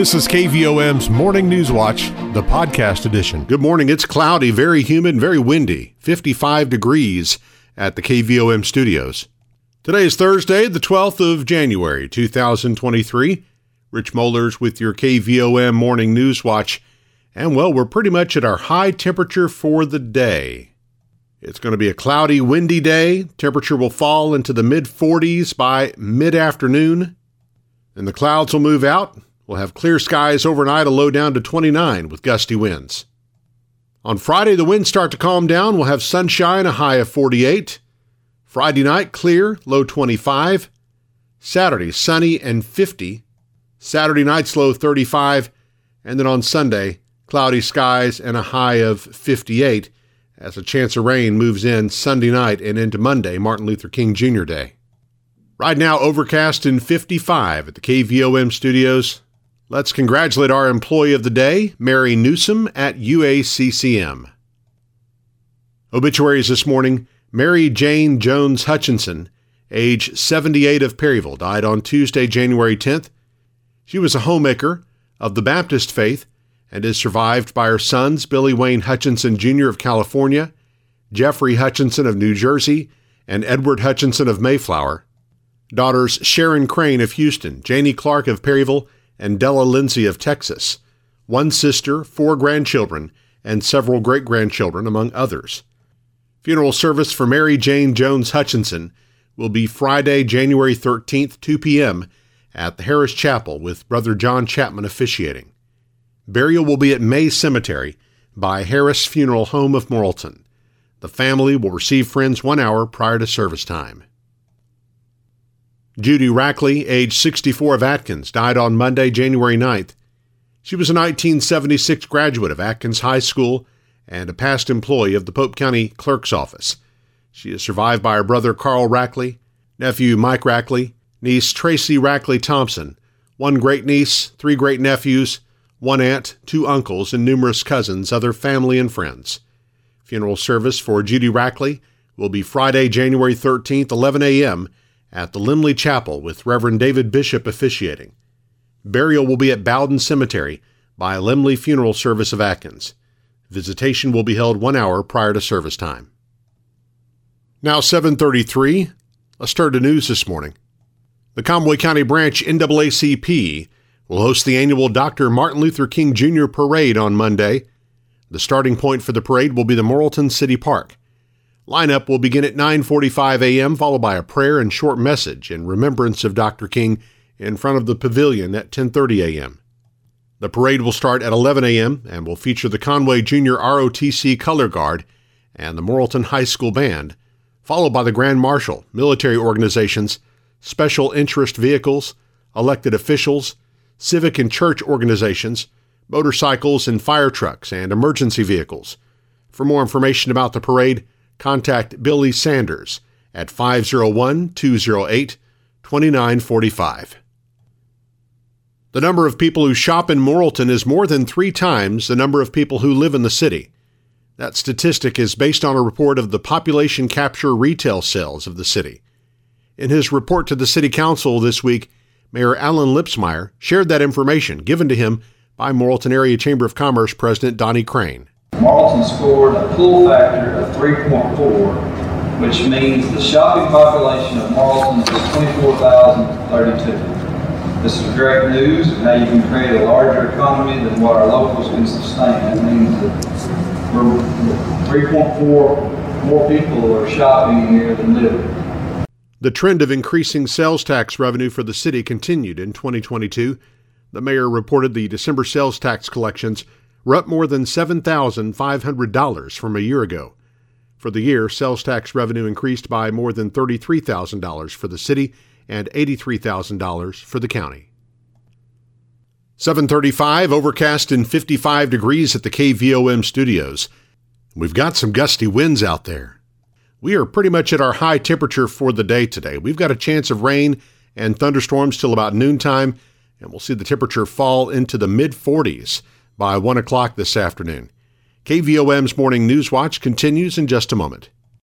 This is KVOM's Morning News Watch, the podcast edition. Good morning. It's cloudy, very humid, very windy. 55 degrees at the KVOM studios. Today is Thursday, the 12th of January, 2023. Rich Mollers with your KVOM Morning News Watch. And well, we're pretty much at our high temperature for the day. It's going to be a cloudy, windy day. Temperature will fall into the mid 40s by mid afternoon. And the clouds will move out. We'll have clear skies overnight, a low down to 29 with gusty winds. On Friday, the winds start to calm down. We'll have sunshine, a high of 48. Friday night, clear, low 25. Saturday, sunny and 50. Saturday night's low 35. And then on Sunday, cloudy skies and a high of 58 as a chance of rain moves in Sunday night and into Monday, Martin Luther King Jr. Day. Right now, overcast and 55 at the KVOM studios. Let's congratulate our employee of the day, Mary Newsom at UACCM. Obituaries this morning Mary Jane Jones Hutchinson, age 78 of Perryville, died on Tuesday, January 10th. She was a homemaker of the Baptist faith and is survived by her sons, Billy Wayne Hutchinson Jr. of California, Jeffrey Hutchinson of New Jersey, and Edward Hutchinson of Mayflower, daughters Sharon Crane of Houston, Janie Clark of Perryville, and Della Lindsay of Texas, one sister, four grandchildren, and several great grandchildren, among others. Funeral service for Mary Jane Jones Hutchinson will be Friday, January 13th, 2 p.m. at the Harris Chapel with Brother John Chapman officiating. Burial will be at May Cemetery by Harris Funeral Home of Morrilton. The family will receive friends one hour prior to service time. Judy Rackley, age 64 of Atkins, died on Monday, January 9th. She was a 1976 graduate of Atkins High School and a past employee of the Pope County Clerk's Office. She is survived by her brother Carl Rackley, nephew Mike Rackley, niece Tracy Rackley Thompson, one great niece, three great nephews, one aunt, two uncles, and numerous cousins, other family and friends. Funeral service for Judy Rackley will be Friday, January 13th, 11 a.m at the Limley Chapel with Reverend David Bishop officiating. Burial will be at Bowden Cemetery by Limley Funeral Service of Atkins. Visitation will be held one hour prior to service time. Now 733. Let's turn to news this morning. The Conway County Branch NAACP will host the annual Dr. Martin Luther King Jr. Parade on Monday. The starting point for the parade will be the Morrilton City Park. Lineup will begin at 9:45 a.m. followed by a prayer and short message in remembrance of Dr. King in front of the pavilion at 10:30 a.m. The parade will start at 11 a.m. and will feature the Conway Junior ROTC Color Guard and the Morrilton High School Band, followed by the Grand Marshal, military organizations, special interest vehicles, elected officials, civic and church organizations, motorcycles and fire trucks, and emergency vehicles. For more information about the parade, contact Billy Sanders at 501 208 2945. The number of people who shop in Morrilton is more than three times the number of people who live in the city. That statistic is based on a report of the population capture retail sales of the city. In his report to the City Council this week, Mayor Alan Lipsmeyer shared that information given to him by Morrilton Area Chamber of Commerce President Donnie Crane. Morrilton scored a pull factor of 3.4, which means the shopping population of Morrilton is 24,032. This is great news. of how you can create a larger economy than what our locals can sustain. That means that we're 3.4 more people are shopping here than living. The trend of increasing sales tax revenue for the city continued in 2022. The mayor reported the December sales tax collections were up more than $7,500 from a year ago. For the year, sales tax revenue increased by more than $33,000 for the city and $83,000 for the county. 735 overcast and 55 degrees at the KVOM studios. We've got some gusty winds out there. We are pretty much at our high temperature for the day today. We've got a chance of rain and thunderstorms till about noontime, and we'll see the temperature fall into the mid 40s by 1 o'clock this afternoon. KVOM's Morning News Watch continues in just a moment.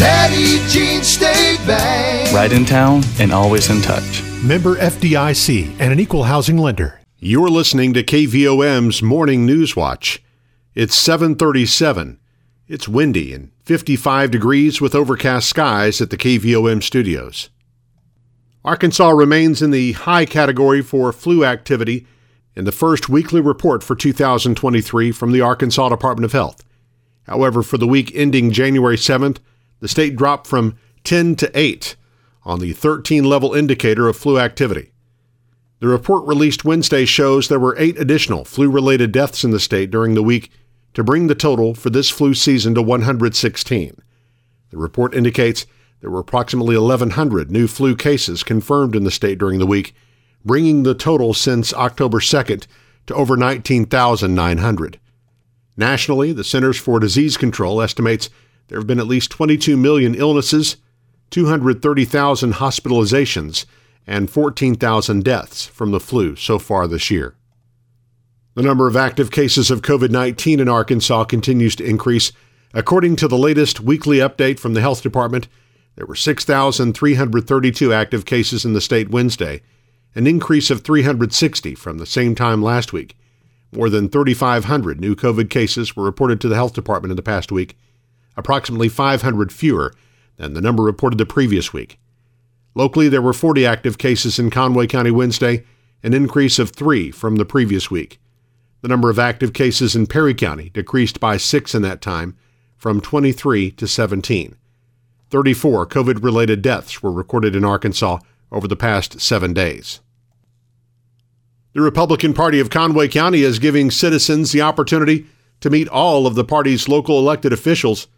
Petit Jean State Bank. Right in town and always in touch. Member FDIC and an equal housing lender. You're listening to KVOM's Morning News Watch. It's 737. It's windy and 55 degrees with overcast skies at the KVOM studios. Arkansas remains in the high category for flu activity in the first weekly report for 2023 from the Arkansas Department of Health. However, for the week ending January 7th, the state dropped from 10 to 8 on the 13 level indicator of flu activity. The report released Wednesday shows there were eight additional flu related deaths in the state during the week to bring the total for this flu season to 116. The report indicates there were approximately 1,100 new flu cases confirmed in the state during the week, bringing the total since October 2nd to over 19,900. Nationally, the Centers for Disease Control estimates there have been at least 22 million illnesses, 230,000 hospitalizations, and 14,000 deaths from the flu so far this year. The number of active cases of COVID 19 in Arkansas continues to increase. According to the latest weekly update from the Health Department, there were 6,332 active cases in the state Wednesday, an increase of 360 from the same time last week. More than 3,500 new COVID cases were reported to the Health Department in the past week, approximately 500 fewer than the number reported the previous week. Locally, there were 40 active cases in Conway County Wednesday, an increase of three from the previous week. The number of active cases in Perry County decreased by six in that time, from 23 to 17. 34 COVID related deaths were recorded in Arkansas over the past seven days. The Republican Party of Conway County is giving citizens the opportunity to meet all of the party's local elected officials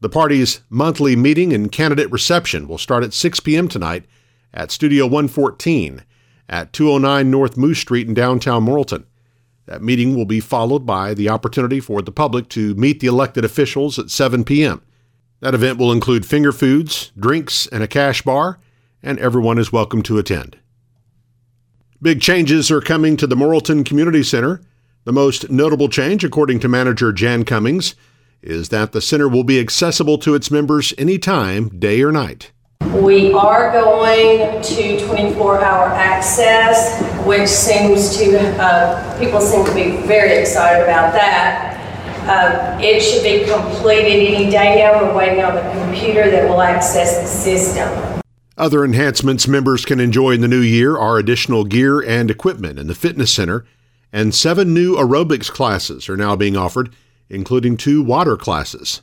the party's monthly meeting and candidate reception will start at 6 p.m. tonight at Studio 114 at 209 North Moose Street in downtown Morrilton. That meeting will be followed by the opportunity for the public to meet the elected officials at 7 p.m. That event will include finger foods, drinks, and a cash bar, and everyone is welcome to attend. Big changes are coming to the Morrilton Community Center. The most notable change, according to manager Jan Cummings, is that the center will be accessible to its members anytime, day or night. We are going to 24 hour access, which seems to, uh, people seem to be very excited about that. Uh, it should be completed any day now. We're waiting on the computer that will access the system. Other enhancements members can enjoy in the new year are additional gear and equipment in the fitness center, and seven new aerobics classes are now being offered including two water classes.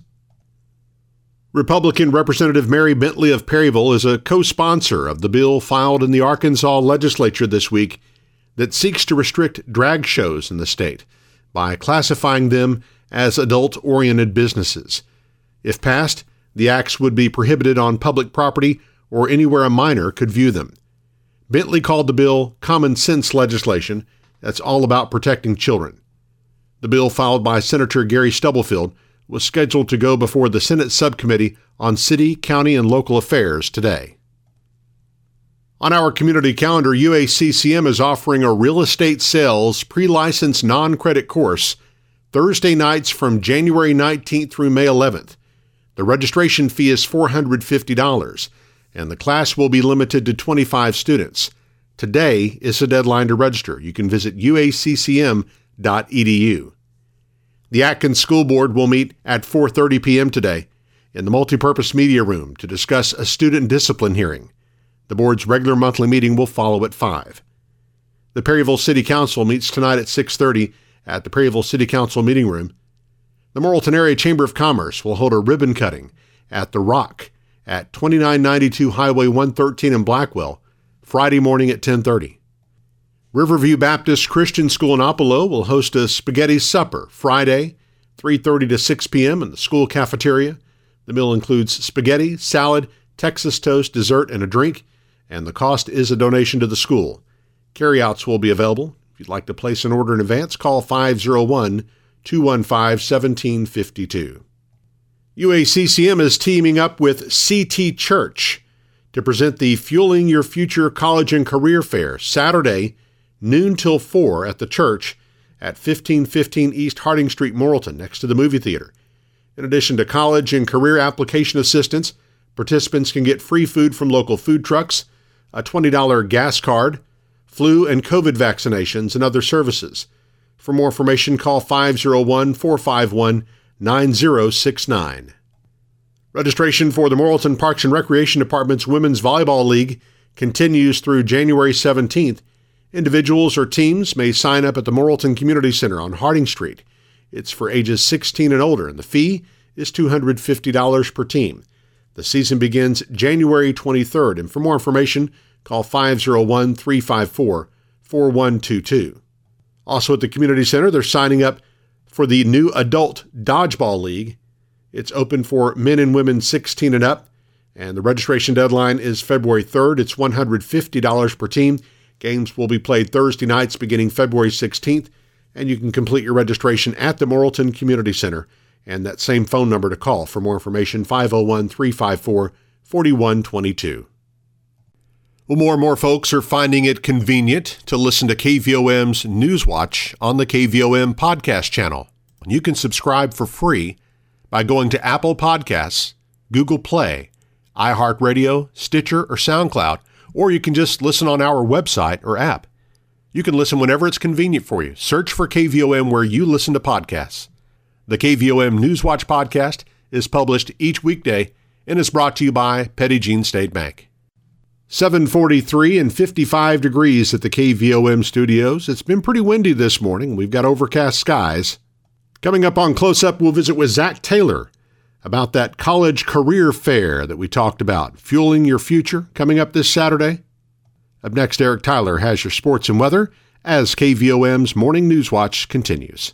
Republican Representative Mary Bentley of Perryville is a co sponsor of the bill filed in the Arkansas legislature this week that seeks to restrict drag shows in the state by classifying them as adult oriented businesses. If passed, the acts would be prohibited on public property or anywhere a minor could view them. Bentley called the bill common sense legislation that's all about protecting children. The bill filed by Senator Gary Stubblefield was scheduled to go before the Senate Subcommittee on City, County, and Local Affairs today. On our community calendar, UACCM is offering a real estate sales pre licensed non credit course Thursday nights from January 19th through May 11th. The registration fee is $450, and the class will be limited to 25 students. Today is the deadline to register. You can visit uaccm.com edu. The Atkins School Board will meet at 4:30 p.m. today in the multipurpose media room to discuss a student discipline hearing. The board's regular monthly meeting will follow at 5. The Perryville City Council meets tonight at 6:30 at the Perryville City Council meeting room. The Morrilton Area Chamber of Commerce will hold a ribbon cutting at The Rock at 2992 Highway 113 in Blackwell Friday morning at 10:30. Riverview Baptist Christian School in Oppelo will host a spaghetti supper Friday, 3:30 to 6 p.m. in the school cafeteria. The meal includes spaghetti, salad, Texas toast, dessert, and a drink. and the cost is a donation to the school. Carryouts will be available. If you'd like to place an order in advance, call 501 215 1752. UACCM is teaming up with CT Church to present the Fueling Your Future College and Career Fair Saturday, noon till 4 at the church at 1515 East Harding Street, Morrilton, next to the movie theater. In addition to college and career application assistance, participants can get free food from local food trucks, a $20 gas card, flu and COVID vaccinations, and other services. For more information, call 501 451 9069. Registration for the Morrilton Parks and Recreation Department's Women's Volleyball League continues through January 17th. Individuals or teams may sign up at the Morrilton Community Center on Harding Street. It's for ages 16 and older, and the fee is $250 per team. The season begins January 23rd, and for more information, call 501 354 4122. Also at the Community Center, they're signing up for the new Adult Dodgeball League. It's open for men and women 16 and up, and the registration deadline is February 3rd. It's $150 per team. Games will be played Thursday nights beginning February 16th, and you can complete your registration at the Morrilton Community Center. And that same phone number to call for more information 501 354 4122. Well, more and more folks are finding it convenient to listen to KVOM's Newswatch on the KVOM podcast channel. You can subscribe for free by going to Apple Podcasts, Google Play, iHeartRadio, Stitcher, or SoundCloud, or you can just listen on our website or app. You can listen whenever it's convenient for you. Search for KVOM where you listen to podcasts. The KVOM Newswatch podcast is published each weekday and is brought to you by Petit Jean State Bank. 743 and 55 degrees at the KVOM studios. It's been pretty windy this morning. We've got overcast skies. Coming up on Close Up, we'll visit with Zach Taylor about that college career fair that we talked about, Fueling Your Future, coming up this Saturday. Up next, Eric Tyler has your sports and weather as KVOM's Morning News Watch continues.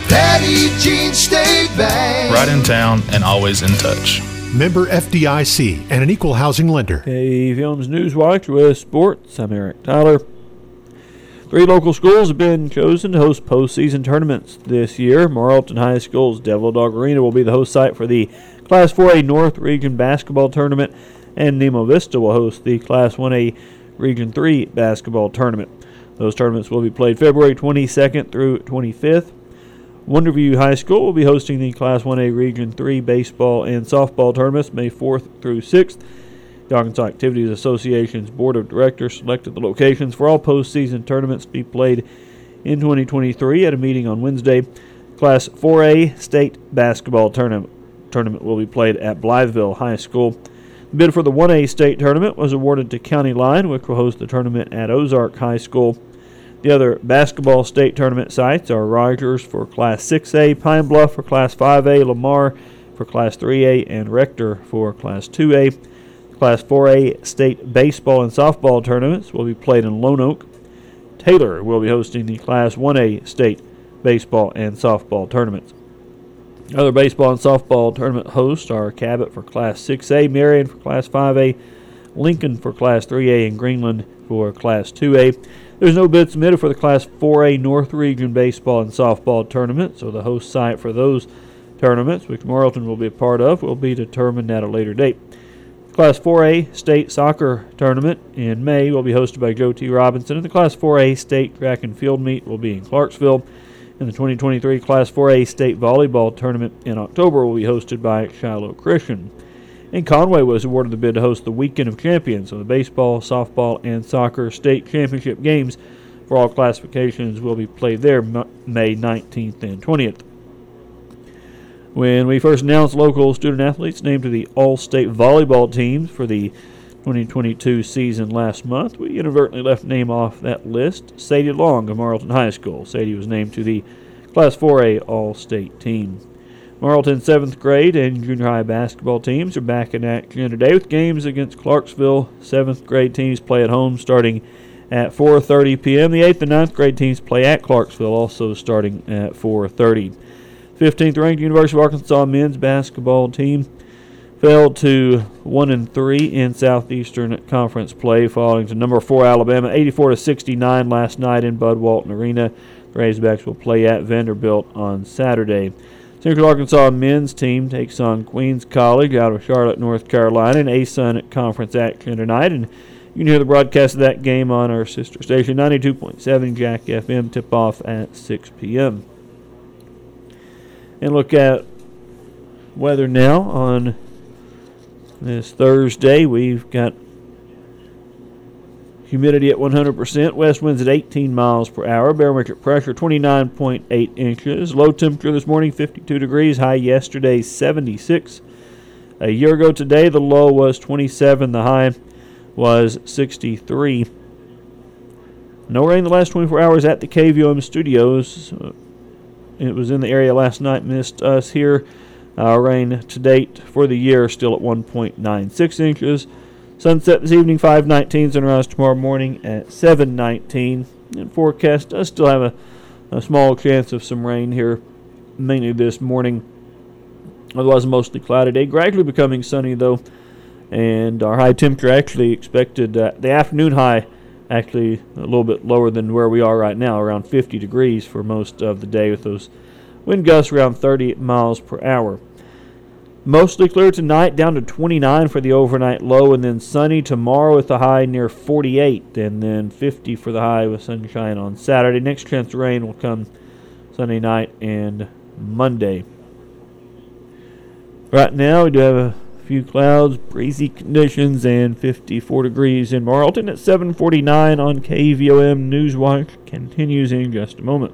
Petit Jean State Bank. Right in town and always in touch. Member FDIC and an equal housing lender. KVOM's Newswatch with sports. I'm Eric Tyler. Three local schools have been chosen to host postseason tournaments this year. Morrilton High School's Devil Dog Arena will be the host site for the Class 4A North Region Basketball Tournament, and Nemo Vista will host the Class 1A Region 3 Basketball Tournament. Those tournaments will be played February 22nd through 25th. Wonderview High School will be hosting the Class 1A Region 3 baseball and softball tournaments May 4th through 6th. The Arkansas Activities Association's Board of Directors selected the locations for all postseason tournaments to be played in 2023 at a meeting on Wednesday. Class 4A State Basketball Tournament tournament will be played at Blytheville High School. The bid for the 1A state tournament was awarded to County Line, which will host the tournament at Ozark High School. The other basketball state tournament sites are Rogers for Class 6A, Pine Bluff for Class 5A, Lamar for Class 3A, and Rector for Class 2A. Class 4A state baseball and softball tournaments will be played in Lonoke. Taylor will be hosting the Class 1A state baseball and softball tournaments. Other baseball and softball tournament hosts are Cabot for Class 6A, Marion for Class 5A, Lincoln for Class 3A, and Greenland for Class 2A. There's no bid submitted for the Class 4A North Region Baseball and Softball Tournament, so the host site for those tournaments, which Morrilton will be a part of, will be determined at a later date. Class 4A State Soccer Tournament in May will be hosted by Joe T. Robinson, and the Class 4A State Track and Field Meet will be in Clarksville. And the 2023 Class 4A State Volleyball Tournament in October will be hosted by Shiloh Christian. And Conway was awarded the bid to host the Weekend of Champions, of the baseball, softball, and soccer state championship games for all classifications will be played there May 19th and 20th. When we first announced local student athletes named to the All State volleyball teams for the 2022 season last month, we inadvertently left name off that list. Sadie Long of Morrilton High School. Sadie was named to the Class 4A All State team. Morrilton 7th grade and junior high basketball teams are back in action today with games against Clarksville. 7th grade teams play at home starting at 4:30 p.m. The 8th and ninth grade teams play at Clarksville also starting at 4:30. 15th ranked University of Arkansas men's basketball team fell to 1 and 3 in Southeastern Conference play falling to number 4 Alabama 84 to 69 last night in Bud Walton Arena. The Razorbacks will play at Vanderbilt on Saturday. Central Arkansas men's team takes on Queens College out of Charlotte, North Carolina in a ASUN conference action tonight. And you can hear the broadcast of that game on our sister station, 92.7 Jack FM, tip off at 6 p.m. And look at weather now on this Thursday. We've got Humidity at 100%. West winds at 18 miles per hour. Barometric pressure 29.8 inches. Low temperature this morning 52 degrees. High yesterday 76. A year ago today the low was 27. The high was 63. No rain the last 24 hours at the KVOM studios. It was in the area last night. Missed us here. Uh, rain to date for the year still at 1.96 inches. Sunset this evening, 519. Sunrise tomorrow morning at 719. And forecast does still have a, a small chance of some rain here, mainly this morning. Otherwise, mostly cloudy day. Gradually becoming sunny, though. And our high temperature actually expected, uh, the afternoon high actually a little bit lower than where we are right now, around 50 degrees for most of the day with those wind gusts around 30 miles per hour. Mostly clear tonight, down to 29 for the overnight low, and then sunny tomorrow with the high near 48, and then 50 for the high with sunshine on Saturday. Next chance of rain will come Sunday night and Monday. Right now, we do have a few clouds, breezy conditions, and 54 degrees in Morrilton at 7:49 on KVOM Newswatch. Continues in just a moment.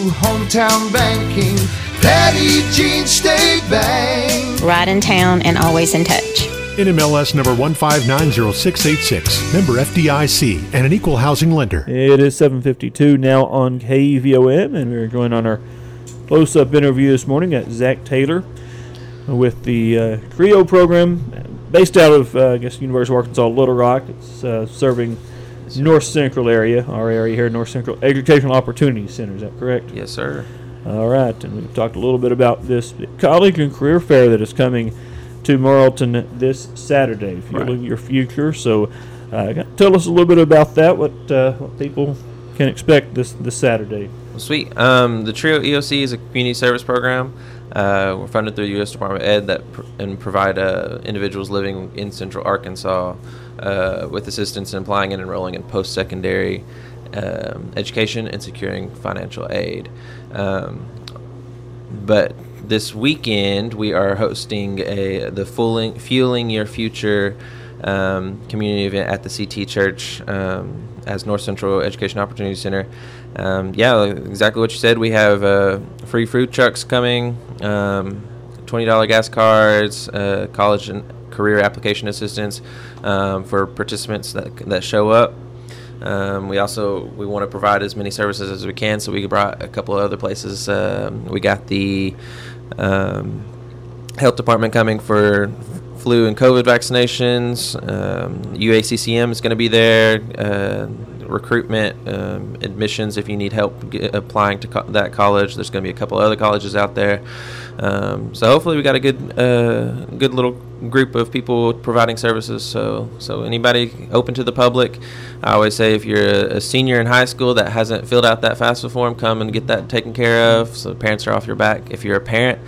hometown banking. Petit Jean State Bank. Right in town and always in touch. NMLS number 1590686, member FDIC, and an equal housing lender. It is 7:52 now on KVOM, and we're going on our close-up interview this morning at Zach Taylor with the uh, TRIO program, based out of uh, I guess University of Arkansas Little Rock. It's uh, serving North Central area, our area here, North Central Educational Opportunity Center. Is that correct? Yes, sir. All right, and we've talked a little bit about this college and career fair that is coming to Morrilton this Saturday, fueling Right. your future. So, uh, tell us a little bit about that. What uh, what people can expect this this Saturday. Well, sweet. Um, the Trio EOC is a community service program. Uh, we're funded through the U.S. Department of Ed that pr- and provide uh, individuals living in Central Arkansas uh, with assistance in applying and enrolling in post-secondary um, education and securing financial aid. Um, but this weekend we are hosting a the fueling fueling your future um, community event at the CT Church um, as North Central Education Opportunity Center. Um, yeah, exactly what you said. We have uh, free food trucks coming, um, twenty dollar gas cards, uh, college and career application assistance um, for participants that that show up. Um, we also we want to provide as many services as we can, so we brought a couple of other places. Um, we got the um, health department coming for flu and COVID vaccinations. UACCM is going to be there. Uh, recruitment, um, admissions. If you need help get, applying to co- that college, there's going to be a couple other colleges out there. Um, so hopefully we got a good, uh, good little group of people providing services. So, so anybody open to the public. I always say if you're a, a senior in high school that hasn't filled out that FAFSA form, come and get that taken care of. So parents are off your back. If you're a parent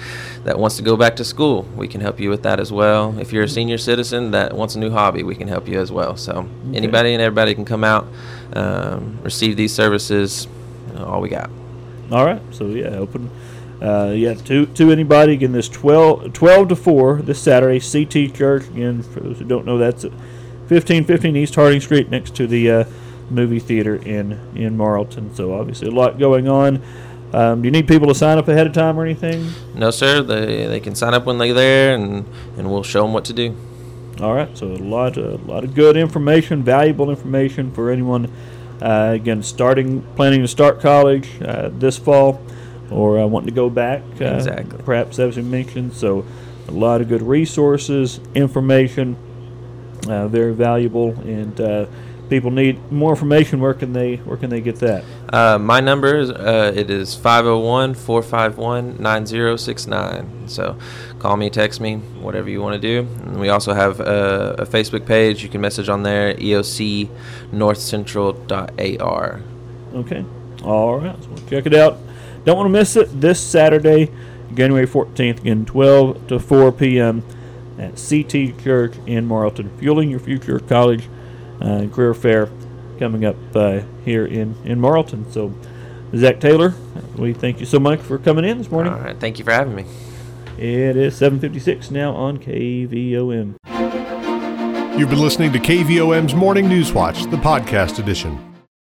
that wants to go back to school, we can help you with that as well. If you're a senior citizen that wants a new hobby, we can help you as well. So anybody and everybody can come out, um, receive these services. all we got. All right. So yeah, open. Uh, yeah, to to anybody again. This 12, 12 to four this Saturday. CT Church again. For those who don't know, that's fifteen fifteen East Harding Street, next to the uh, movie theater in in Morrilton. So obviously a lot going on. Um, do you need people to sign up ahead of time or anything? No, sir. They they can sign up when they're there, and and we'll show them what to do. All right. So a lot a lot of good information, valuable information for anyone. Uh, again, starting planning to start college uh, this fall, or uh, wanting to go back. Uh, Exactly. Perhaps as you mentioned. So a lot of good resources, information, uh, very valuable, and uh, people need more information. Where can they where can they get that? Uh, my number is uh, it is 501-451-9069. So call me, text me, whatever you want to do. And we also have a, a Facebook page. You can message on there, E EOC northcentral.ar. Okay. All right. So check it out. Don't want to miss it this Saturday, January 14th, again, 12 to 4 p.m. at CT Church in Morrilton. Fueling Your Future College uh, Career Fair coming up uh, here in, in Morrilton. So, Zach Taylor, we thank you so much for coming in this morning. All right. Thank you for having me. It is 756 now on KVOM. You've been listening to KVOM's Morning News Watch, the podcast edition.